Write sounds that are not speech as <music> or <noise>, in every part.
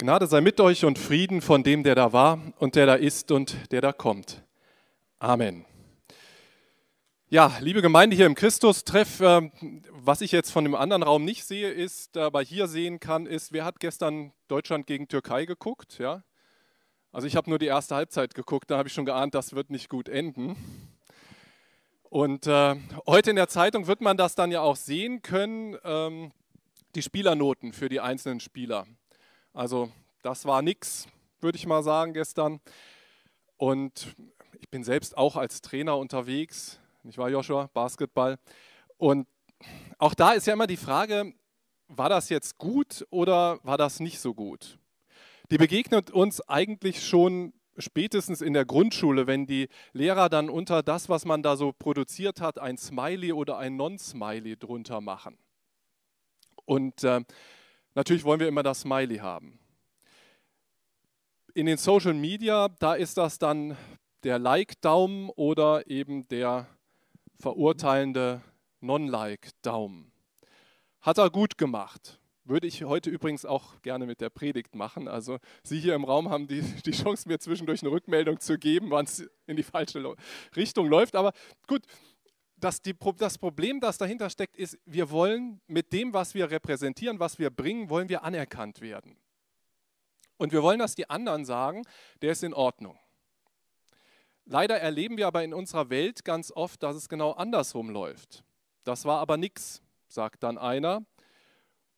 Gnade sei mit euch und Frieden von dem, der da war und der da ist und der da kommt. Amen. Ja, liebe Gemeinde hier im Christus-Treff, äh, was ich jetzt von dem anderen Raum nicht sehe, ist, aber hier sehen kann, ist, wer hat gestern Deutschland gegen Türkei geguckt? Ja? Also ich habe nur die erste Halbzeit geguckt, da habe ich schon geahnt, das wird nicht gut enden. Und äh, heute in der Zeitung wird man das dann ja auch sehen können, ähm, die Spielernoten für die einzelnen Spieler. Also das war nichts, würde ich mal sagen, gestern. Und ich bin selbst auch als Trainer unterwegs. Ich war Joshua, Basketball. Und auch da ist ja immer die Frage, war das jetzt gut oder war das nicht so gut? Die begegnet uns eigentlich schon spätestens in der Grundschule, wenn die Lehrer dann unter das, was man da so produziert hat, ein Smiley oder ein Non-Smiley drunter machen. Und äh, Natürlich wollen wir immer das Smiley haben. In den Social Media, da ist das dann der Like-Daumen oder eben der verurteilende Non-Like-Daumen. Hat er gut gemacht. Würde ich heute übrigens auch gerne mit der Predigt machen. Also Sie hier im Raum haben die, <laughs> die Chance, mir zwischendurch eine Rückmeldung zu geben, wann es in die falsche Richtung läuft. Aber gut, das, die, das Problem, das dahinter steckt, ist, wir wollen mit dem, was wir repräsentieren, was wir bringen, wollen wir anerkannt werden. Und wir wollen, dass die anderen sagen, der ist in Ordnung. Leider erleben wir aber in unserer Welt ganz oft, dass es genau andersrum läuft. Das war aber nichts, sagt dann einer.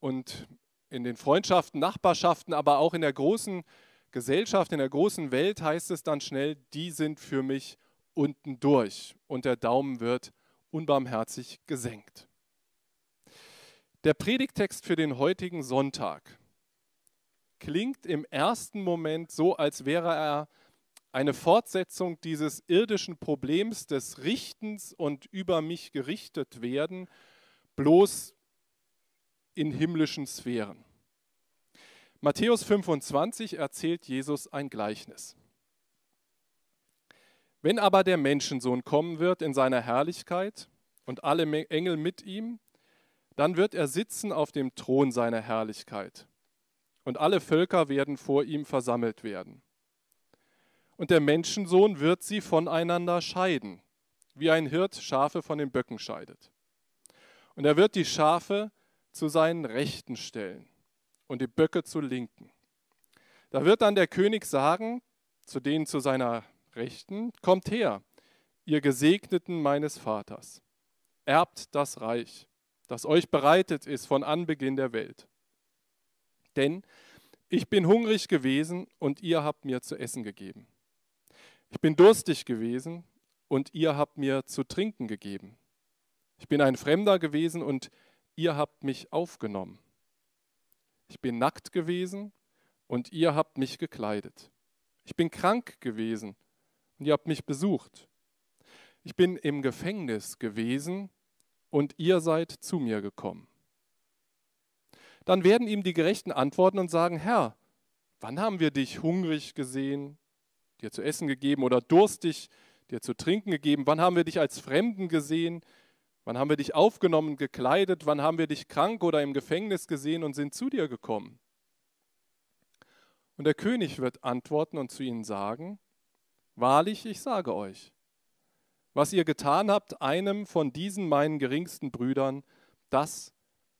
Und in den Freundschaften, Nachbarschaften, aber auch in der großen Gesellschaft, in der großen Welt heißt es dann schnell, die sind für mich unten durch und der Daumen wird unbarmherzig gesenkt. Der Predigtext für den heutigen Sonntag klingt im ersten Moment so, als wäre er eine Fortsetzung dieses irdischen Problems des Richtens und über mich gerichtet werden, bloß in himmlischen Sphären. Matthäus 25 erzählt Jesus ein Gleichnis. Wenn aber der Menschensohn kommen wird in seiner Herrlichkeit und alle Engel mit ihm, dann wird er sitzen auf dem Thron seiner Herrlichkeit und alle Völker werden vor ihm versammelt werden. Und der Menschensohn wird sie voneinander scheiden, wie ein Hirt Schafe von den Böcken scheidet. Und er wird die Schafe zu seinen Rechten stellen und die Böcke zu Linken. Da wird dann der König sagen zu denen zu seiner Rechten, kommt her, ihr Gesegneten meines Vaters, erbt das Reich, das euch bereitet ist von Anbeginn der Welt. Denn ich bin hungrig gewesen und ihr habt mir zu essen gegeben. Ich bin durstig gewesen und ihr habt mir zu trinken gegeben. Ich bin ein Fremder gewesen und ihr habt mich aufgenommen. Ich bin nackt gewesen und ihr habt mich gekleidet. Ich bin krank gewesen und ihr habt mich besucht. Ich bin im Gefängnis gewesen und ihr seid zu mir gekommen. Dann werden ihm die Gerechten antworten und sagen, Herr, wann haben wir dich hungrig gesehen, dir zu essen gegeben oder durstig, dir zu trinken gegeben? Wann haben wir dich als Fremden gesehen? Wann haben wir dich aufgenommen, gekleidet? Wann haben wir dich krank oder im Gefängnis gesehen und sind zu dir gekommen? Und der König wird antworten und zu ihnen sagen, Wahrlich, ich sage euch, was ihr getan habt einem von diesen meinen geringsten Brüdern, das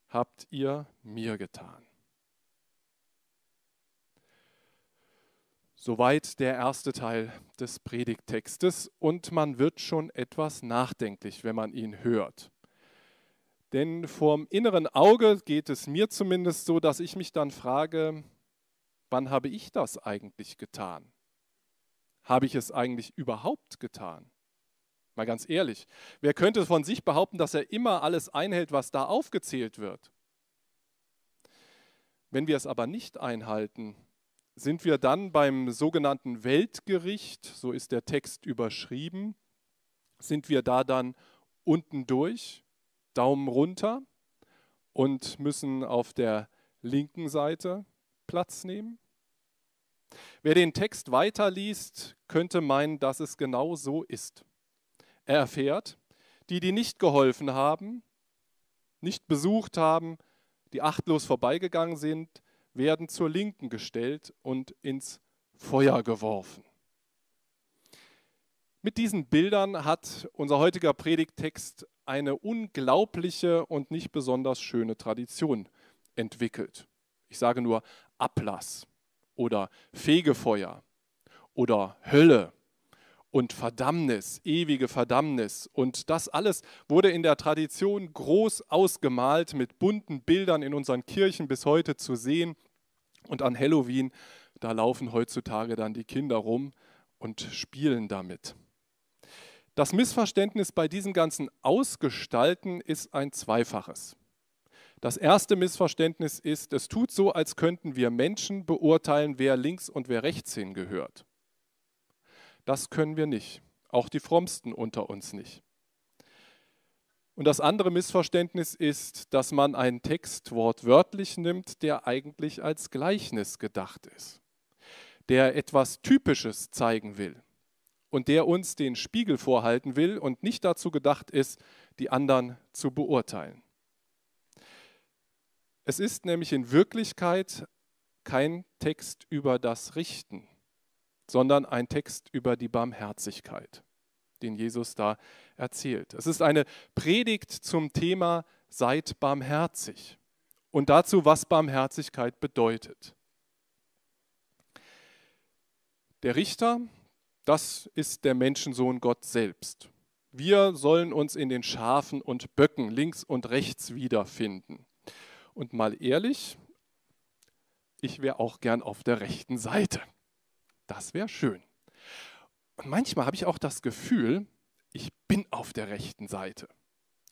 habt ihr mir getan. Soweit der erste Teil des Predigttextes und man wird schon etwas nachdenklich, wenn man ihn hört. Denn vorm inneren Auge geht es mir zumindest so, dass ich mich dann frage, wann habe ich das eigentlich getan? Habe ich es eigentlich überhaupt getan? Mal ganz ehrlich, wer könnte von sich behaupten, dass er immer alles einhält, was da aufgezählt wird? Wenn wir es aber nicht einhalten, sind wir dann beim sogenannten Weltgericht, so ist der Text überschrieben, sind wir da dann unten durch, Daumen runter und müssen auf der linken Seite Platz nehmen? Wer den Text weiterliest, könnte meinen, dass es genau so ist. Er erfährt, die, die nicht geholfen haben, nicht besucht haben, die achtlos vorbeigegangen sind, werden zur Linken gestellt und ins Feuer geworfen. Mit diesen Bildern hat unser heutiger Predigttext eine unglaubliche und nicht besonders schöne Tradition entwickelt. Ich sage nur Ablass oder Fegefeuer oder Hölle und Verdammnis, ewige Verdammnis. Und das alles wurde in der Tradition groß ausgemalt, mit bunten Bildern in unseren Kirchen bis heute zu sehen. Und an Halloween, da laufen heutzutage dann die Kinder rum und spielen damit. Das Missverständnis bei diesem ganzen Ausgestalten ist ein zweifaches. Das erste Missverständnis ist, es tut so, als könnten wir Menschen beurteilen, wer links und wer rechts hingehört. Das können wir nicht, auch die frommsten unter uns nicht. Und das andere Missverständnis ist, dass man einen Text wortwörtlich nimmt, der eigentlich als Gleichnis gedacht ist, der etwas Typisches zeigen will und der uns den Spiegel vorhalten will und nicht dazu gedacht ist, die anderen zu beurteilen. Es ist nämlich in Wirklichkeit kein Text über das Richten, sondern ein Text über die Barmherzigkeit, den Jesus da erzählt. Es ist eine Predigt zum Thema Seid barmherzig und dazu, was Barmherzigkeit bedeutet. Der Richter, das ist der Menschensohn Gott selbst. Wir sollen uns in den Schafen und Böcken links und rechts wiederfinden. Und mal ehrlich, ich wäre auch gern auf der rechten Seite. Das wäre schön. Und manchmal habe ich auch das Gefühl, ich bin auf der rechten Seite.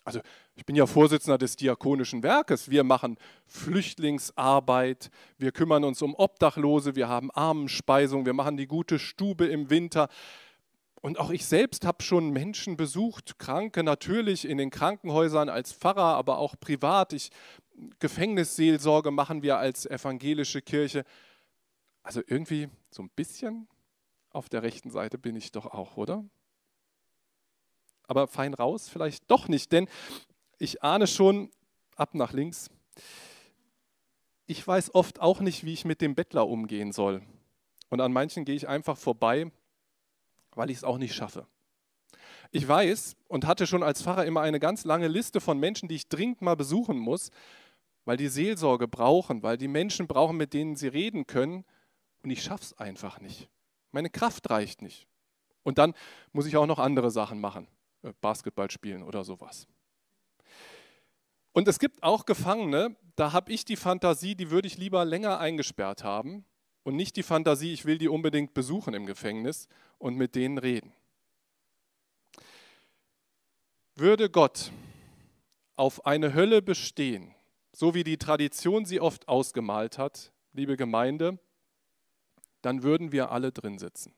Also ich bin ja Vorsitzender des Diakonischen Werkes. Wir machen Flüchtlingsarbeit, wir kümmern uns um Obdachlose, wir haben Armenspeisung, wir machen die gute Stube im Winter. Und auch ich selbst habe schon Menschen besucht, Kranke natürlich in den Krankenhäusern als Pfarrer, aber auch privat. Ich Gefängnisseelsorge machen wir als evangelische Kirche. Also irgendwie so ein bisschen auf der rechten Seite bin ich doch auch, oder? Aber fein raus vielleicht doch nicht, denn ich ahne schon ab nach links. Ich weiß oft auch nicht, wie ich mit dem Bettler umgehen soll. Und an manchen gehe ich einfach vorbei, weil ich es auch nicht schaffe. Ich weiß und hatte schon als Pfarrer immer eine ganz lange Liste von Menschen, die ich dringend mal besuchen muss, weil die Seelsorge brauchen, weil die Menschen brauchen, mit denen sie reden können. Und ich schaffe es einfach nicht. Meine Kraft reicht nicht. Und dann muss ich auch noch andere Sachen machen, äh, Basketball spielen oder sowas. Und es gibt auch Gefangene, da habe ich die Fantasie, die würde ich lieber länger eingesperrt haben und nicht die Fantasie, ich will die unbedingt besuchen im Gefängnis und mit denen reden. Würde Gott auf eine Hölle bestehen, so wie die Tradition sie oft ausgemalt hat, liebe Gemeinde, dann würden wir alle drin sitzen.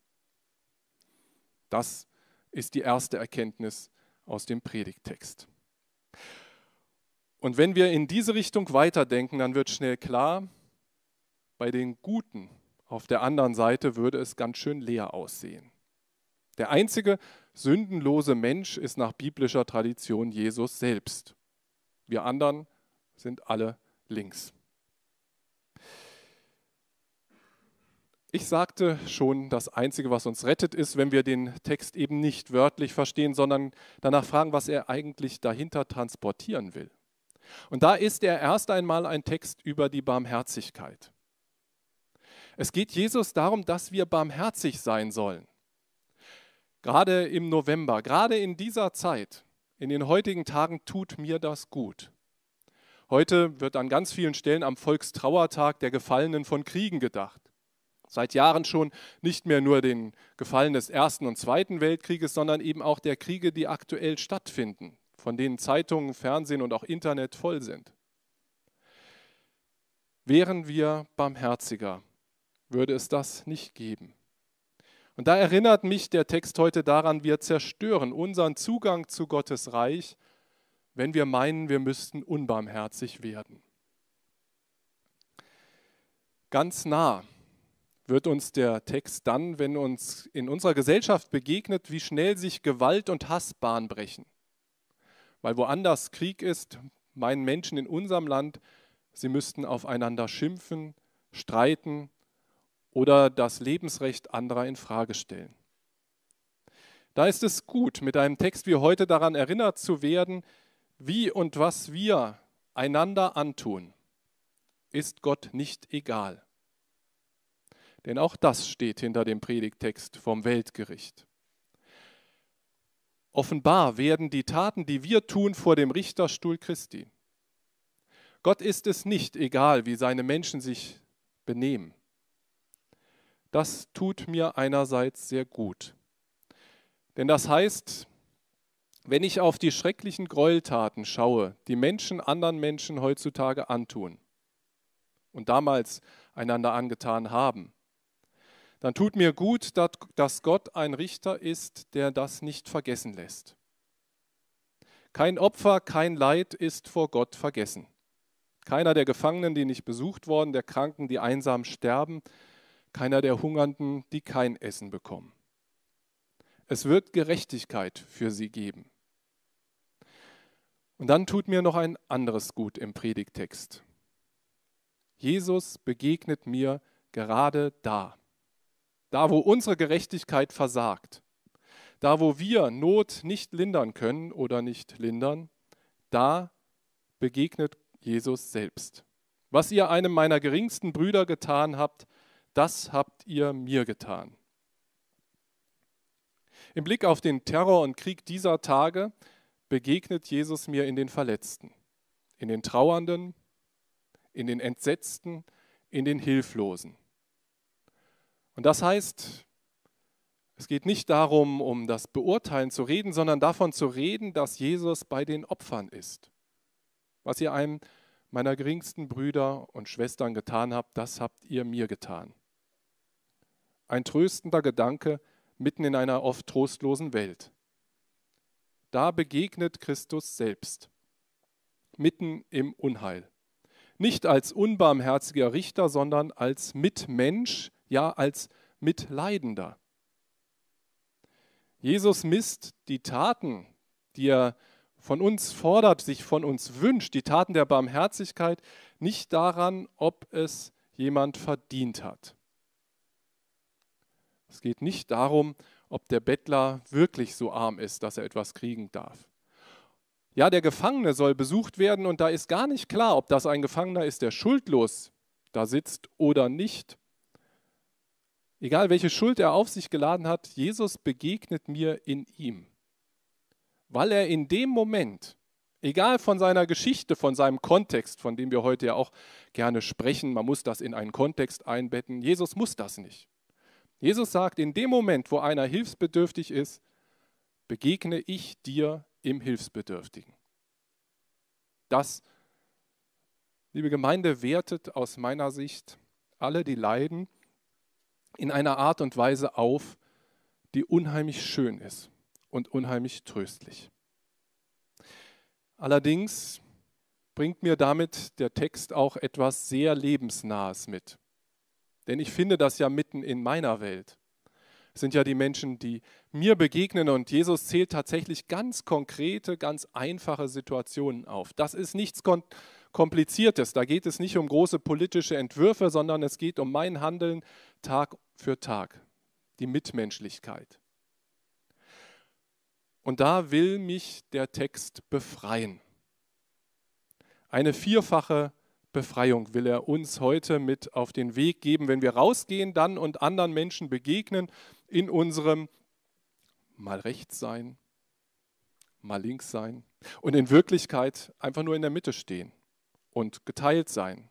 Das ist die erste Erkenntnis aus dem Predigttext. Und wenn wir in diese Richtung weiterdenken, dann wird schnell klar, bei den Guten auf der anderen Seite würde es ganz schön leer aussehen. Der einzige sündenlose Mensch ist nach biblischer Tradition Jesus selbst. Wir anderen sind alle links. Ich sagte schon, das Einzige, was uns rettet, ist, wenn wir den Text eben nicht wörtlich verstehen, sondern danach fragen, was er eigentlich dahinter transportieren will. Und da ist er erst einmal ein Text über die Barmherzigkeit. Es geht Jesus darum, dass wir barmherzig sein sollen. Gerade im November, gerade in dieser Zeit, in den heutigen Tagen tut mir das gut. Heute wird an ganz vielen Stellen am Volkstrauertag der Gefallenen von Kriegen gedacht. Seit Jahren schon nicht mehr nur den Gefallen des Ersten und Zweiten Weltkrieges, sondern eben auch der Kriege, die aktuell stattfinden, von denen Zeitungen, Fernsehen und auch Internet voll sind. Wären wir barmherziger, würde es das nicht geben. Und da erinnert mich der Text heute daran, wir zerstören unseren Zugang zu Gottes Reich wenn wir meinen, wir müssten unbarmherzig werden. Ganz nah wird uns der Text dann, wenn uns in unserer Gesellschaft begegnet, wie schnell sich Gewalt und Hass Bahn brechen. Weil woanders Krieg ist, meinen Menschen in unserem Land, sie müssten aufeinander schimpfen streiten oder das Lebensrecht anderer in Frage stellen. Da ist es gut, mit einem Text wie heute daran erinnert zu werden, wie und was wir einander antun, ist Gott nicht egal. Denn auch das steht hinter dem Predigtext vom Weltgericht. Offenbar werden die Taten, die wir tun, vor dem Richterstuhl Christi. Gott ist es nicht egal, wie seine Menschen sich benehmen. Das tut mir einerseits sehr gut. Denn das heißt, wenn ich auf die schrecklichen Gräueltaten schaue, die Menschen anderen Menschen heutzutage antun und damals einander angetan haben, dann tut mir gut, dass Gott ein Richter ist, der das nicht vergessen lässt. Kein Opfer, kein Leid ist vor Gott vergessen. Keiner der Gefangenen, die nicht besucht worden, der Kranken, die einsam sterben, keiner der Hungernden, die kein Essen bekommen. Es wird Gerechtigkeit für sie geben. Und dann tut mir noch ein anderes Gut im Predigtext. Jesus begegnet mir gerade da da wo unsere Gerechtigkeit versagt, da wo wir Not nicht lindern können oder nicht lindern, da begegnet Jesus selbst. Was ihr einem meiner geringsten Brüder getan habt, das habt ihr mir getan. Im Blick auf den Terror und Krieg dieser Tage begegnet Jesus mir in den Verletzten, in den Trauernden, in den Entsetzten, in den Hilflosen. Und das heißt, es geht nicht darum, um das Beurteilen zu reden, sondern davon zu reden, dass Jesus bei den Opfern ist. Was ihr einem meiner geringsten Brüder und Schwestern getan habt, das habt ihr mir getan. Ein tröstender Gedanke mitten in einer oft trostlosen Welt. Da begegnet Christus selbst, mitten im Unheil. Nicht als unbarmherziger Richter, sondern als Mitmensch, ja als Mitleidender. Jesus misst die Taten, die er von uns fordert, sich von uns wünscht, die Taten der Barmherzigkeit, nicht daran, ob es jemand verdient hat. Es geht nicht darum, ob der Bettler wirklich so arm ist, dass er etwas kriegen darf. Ja, der Gefangene soll besucht werden und da ist gar nicht klar, ob das ein Gefangener ist, der schuldlos da sitzt oder nicht. Egal welche Schuld er auf sich geladen hat, Jesus begegnet mir in ihm. Weil er in dem Moment, egal von seiner Geschichte, von seinem Kontext, von dem wir heute ja auch gerne sprechen, man muss das in einen Kontext einbetten, Jesus muss das nicht. Jesus sagt, in dem Moment, wo einer hilfsbedürftig ist, begegne ich dir im Hilfsbedürftigen. Das, liebe Gemeinde, wertet aus meiner Sicht alle, die leiden, in einer Art und Weise auf, die unheimlich schön ist und unheimlich tröstlich. Allerdings bringt mir damit der Text auch etwas sehr Lebensnahes mit. Denn ich finde das ja mitten in meiner Welt. Es sind ja die Menschen, die mir begegnen und Jesus zählt tatsächlich ganz konkrete, ganz einfache Situationen auf. Das ist nichts Kompliziertes. Da geht es nicht um große politische Entwürfe, sondern es geht um mein Handeln Tag für Tag, die Mitmenschlichkeit. Und da will mich der Text befreien. Eine vierfache Befreiung will er uns heute mit auf den Weg geben, wenn wir rausgehen dann und anderen Menschen begegnen in unserem mal rechts sein, mal links sein und in Wirklichkeit einfach nur in der Mitte stehen und geteilt sein.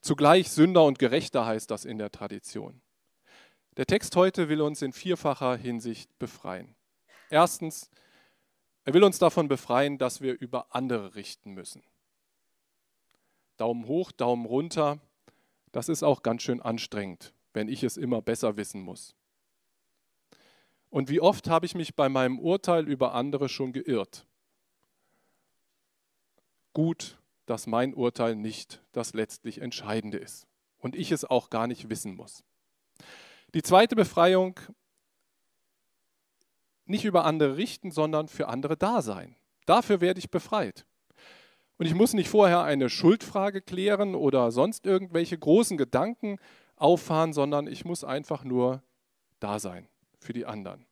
Zugleich Sünder und Gerechter heißt das in der Tradition. Der Text heute will uns in vierfacher Hinsicht befreien. Erstens, er will uns davon befreien, dass wir über andere richten müssen. Daumen hoch, Daumen runter, das ist auch ganz schön anstrengend, wenn ich es immer besser wissen muss. Und wie oft habe ich mich bei meinem Urteil über andere schon geirrt? Gut, dass mein Urteil nicht das letztlich Entscheidende ist und ich es auch gar nicht wissen muss. Die zweite Befreiung, nicht über andere richten, sondern für andere da sein. Dafür werde ich befreit. Und ich muss nicht vorher eine Schuldfrage klären oder sonst irgendwelche großen Gedanken auffahren, sondern ich muss einfach nur da sein für die anderen.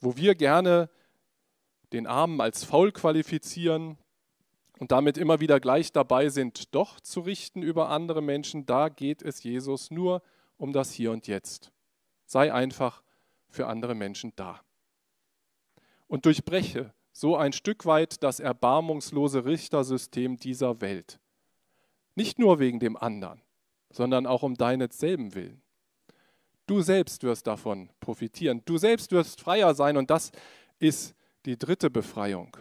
Wo wir gerne den Armen als faul qualifizieren und damit immer wieder gleich dabei sind, doch zu richten über andere Menschen, da geht es Jesus nur um das Hier und Jetzt. Sei einfach für andere Menschen da. Und durchbreche so ein Stück weit das erbarmungslose Richtersystem dieser Welt. Nicht nur wegen dem anderen, sondern auch um deinetselben Willen. Du selbst wirst davon profitieren. Du selbst wirst freier sein und das ist die dritte Befreiung.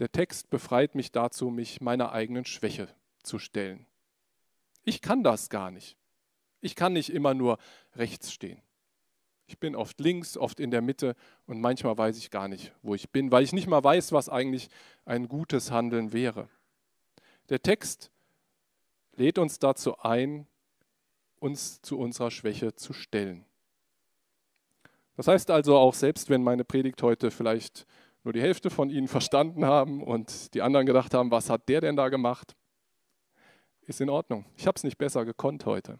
Der Text befreit mich dazu, mich meiner eigenen Schwäche zu stellen. Ich kann das gar nicht. Ich kann nicht immer nur rechts stehen. Ich bin oft links, oft in der Mitte und manchmal weiß ich gar nicht, wo ich bin, weil ich nicht mal weiß, was eigentlich ein gutes Handeln wäre. Der Text lädt uns dazu ein, uns zu unserer Schwäche zu stellen. Das heißt also auch, selbst wenn meine Predigt heute vielleicht nur die Hälfte von Ihnen <laughs> verstanden haben und die anderen gedacht haben, was hat der denn da gemacht, ist in Ordnung. Ich habe es nicht besser gekonnt heute.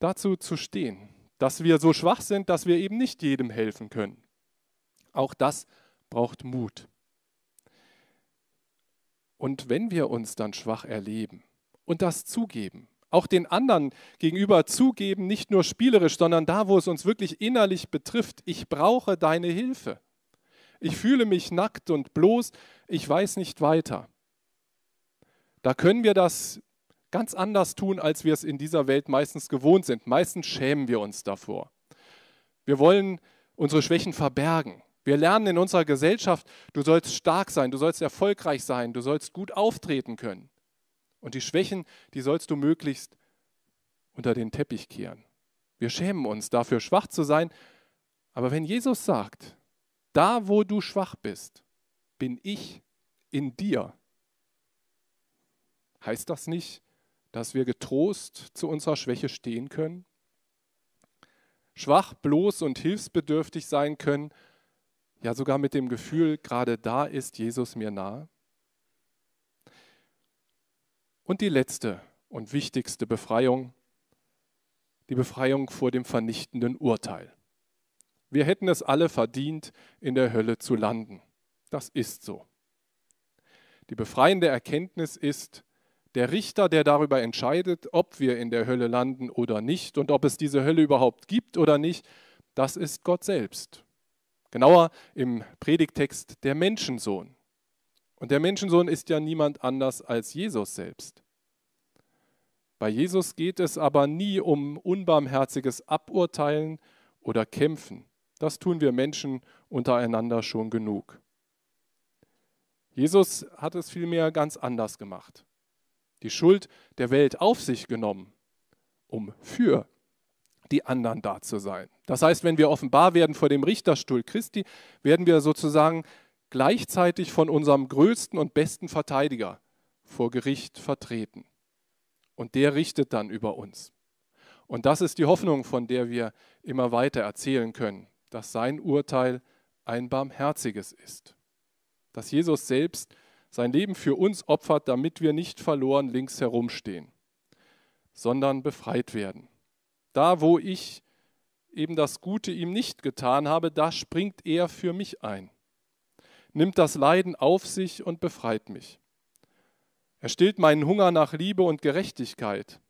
Dazu zu stehen, dass wir so schwach sind, dass wir eben nicht jedem helfen können. Auch das braucht Mut. Und wenn wir uns dann schwach erleben und das zugeben, auch den anderen gegenüber zugeben, nicht nur spielerisch, sondern da, wo es uns wirklich innerlich betrifft, ich brauche deine Hilfe. Ich fühle mich nackt und bloß, ich weiß nicht weiter. Da können wir das ganz anders tun, als wir es in dieser Welt meistens gewohnt sind. Meistens schämen wir uns davor. Wir wollen unsere Schwächen verbergen. Wir lernen in unserer Gesellschaft, du sollst stark sein, du sollst erfolgreich sein, du sollst gut auftreten können. Und die Schwächen, die sollst du möglichst unter den Teppich kehren. Wir schämen uns dafür, schwach zu sein. Aber wenn Jesus sagt, da wo du schwach bist, bin ich in dir, heißt das nicht, dass wir getrost zu unserer Schwäche stehen können? Schwach, bloß und hilfsbedürftig sein können, ja sogar mit dem Gefühl, gerade da ist Jesus mir nahe? Und die letzte und wichtigste Befreiung, die Befreiung vor dem vernichtenden Urteil. Wir hätten es alle verdient, in der Hölle zu landen. Das ist so. Die befreiende Erkenntnis ist, der Richter, der darüber entscheidet, ob wir in der Hölle landen oder nicht und ob es diese Hölle überhaupt gibt oder nicht, das ist Gott selbst. Genauer im Predigtext der Menschensohn. Und der Menschensohn ist ja niemand anders als Jesus selbst. Bei Jesus geht es aber nie um unbarmherziges Aburteilen oder Kämpfen. Das tun wir Menschen untereinander schon genug. Jesus hat es vielmehr ganz anders gemacht die Schuld der Welt auf sich genommen, um für die anderen da zu sein. Das heißt, wenn wir offenbar werden vor dem Richterstuhl Christi, werden wir sozusagen gleichzeitig von unserem größten und besten Verteidiger vor Gericht vertreten. Und der richtet dann über uns. Und das ist die Hoffnung, von der wir immer weiter erzählen können, dass sein Urteil ein barmherziges ist. Dass Jesus selbst sein Leben für uns opfert, damit wir nicht verloren links herumstehen, sondern befreit werden. Da, wo ich eben das Gute ihm nicht getan habe, da springt er für mich ein, nimmt das Leiden auf sich und befreit mich. Er stillt meinen Hunger nach Liebe und Gerechtigkeit.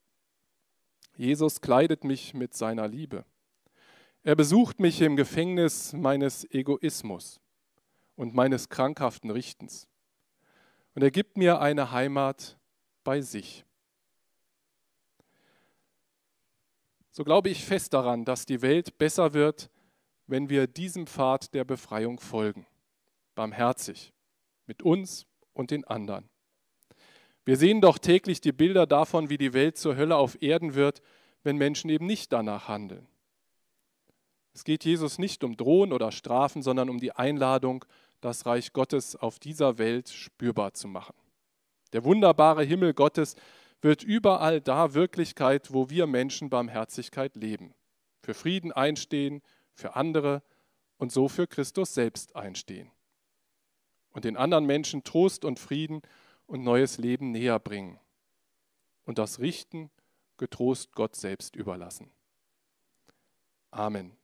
Jesus kleidet mich mit seiner Liebe. Er besucht mich im Gefängnis meines Egoismus und meines krankhaften Richtens und er gibt mir eine Heimat bei sich. So glaube ich fest daran, dass die Welt besser wird, wenn wir diesem Pfad der Befreiung folgen, barmherzig, mit uns und den anderen. Wir sehen doch täglich die Bilder davon, wie die Welt zur Hölle auf Erden wird, wenn Menschen eben nicht danach handeln. Es geht Jesus nicht um Drohen oder Strafen, sondern um die Einladung, das Reich Gottes auf dieser Welt spürbar zu machen. Der wunderbare Himmel Gottes wird überall da Wirklichkeit, wo wir Menschen Barmherzigkeit leben, für Frieden einstehen, für andere und so für Christus selbst einstehen. und den anderen Menschen Trost und Frieden und neues Leben näher bringen und das Richten getrost Gott selbst überlassen. Amen.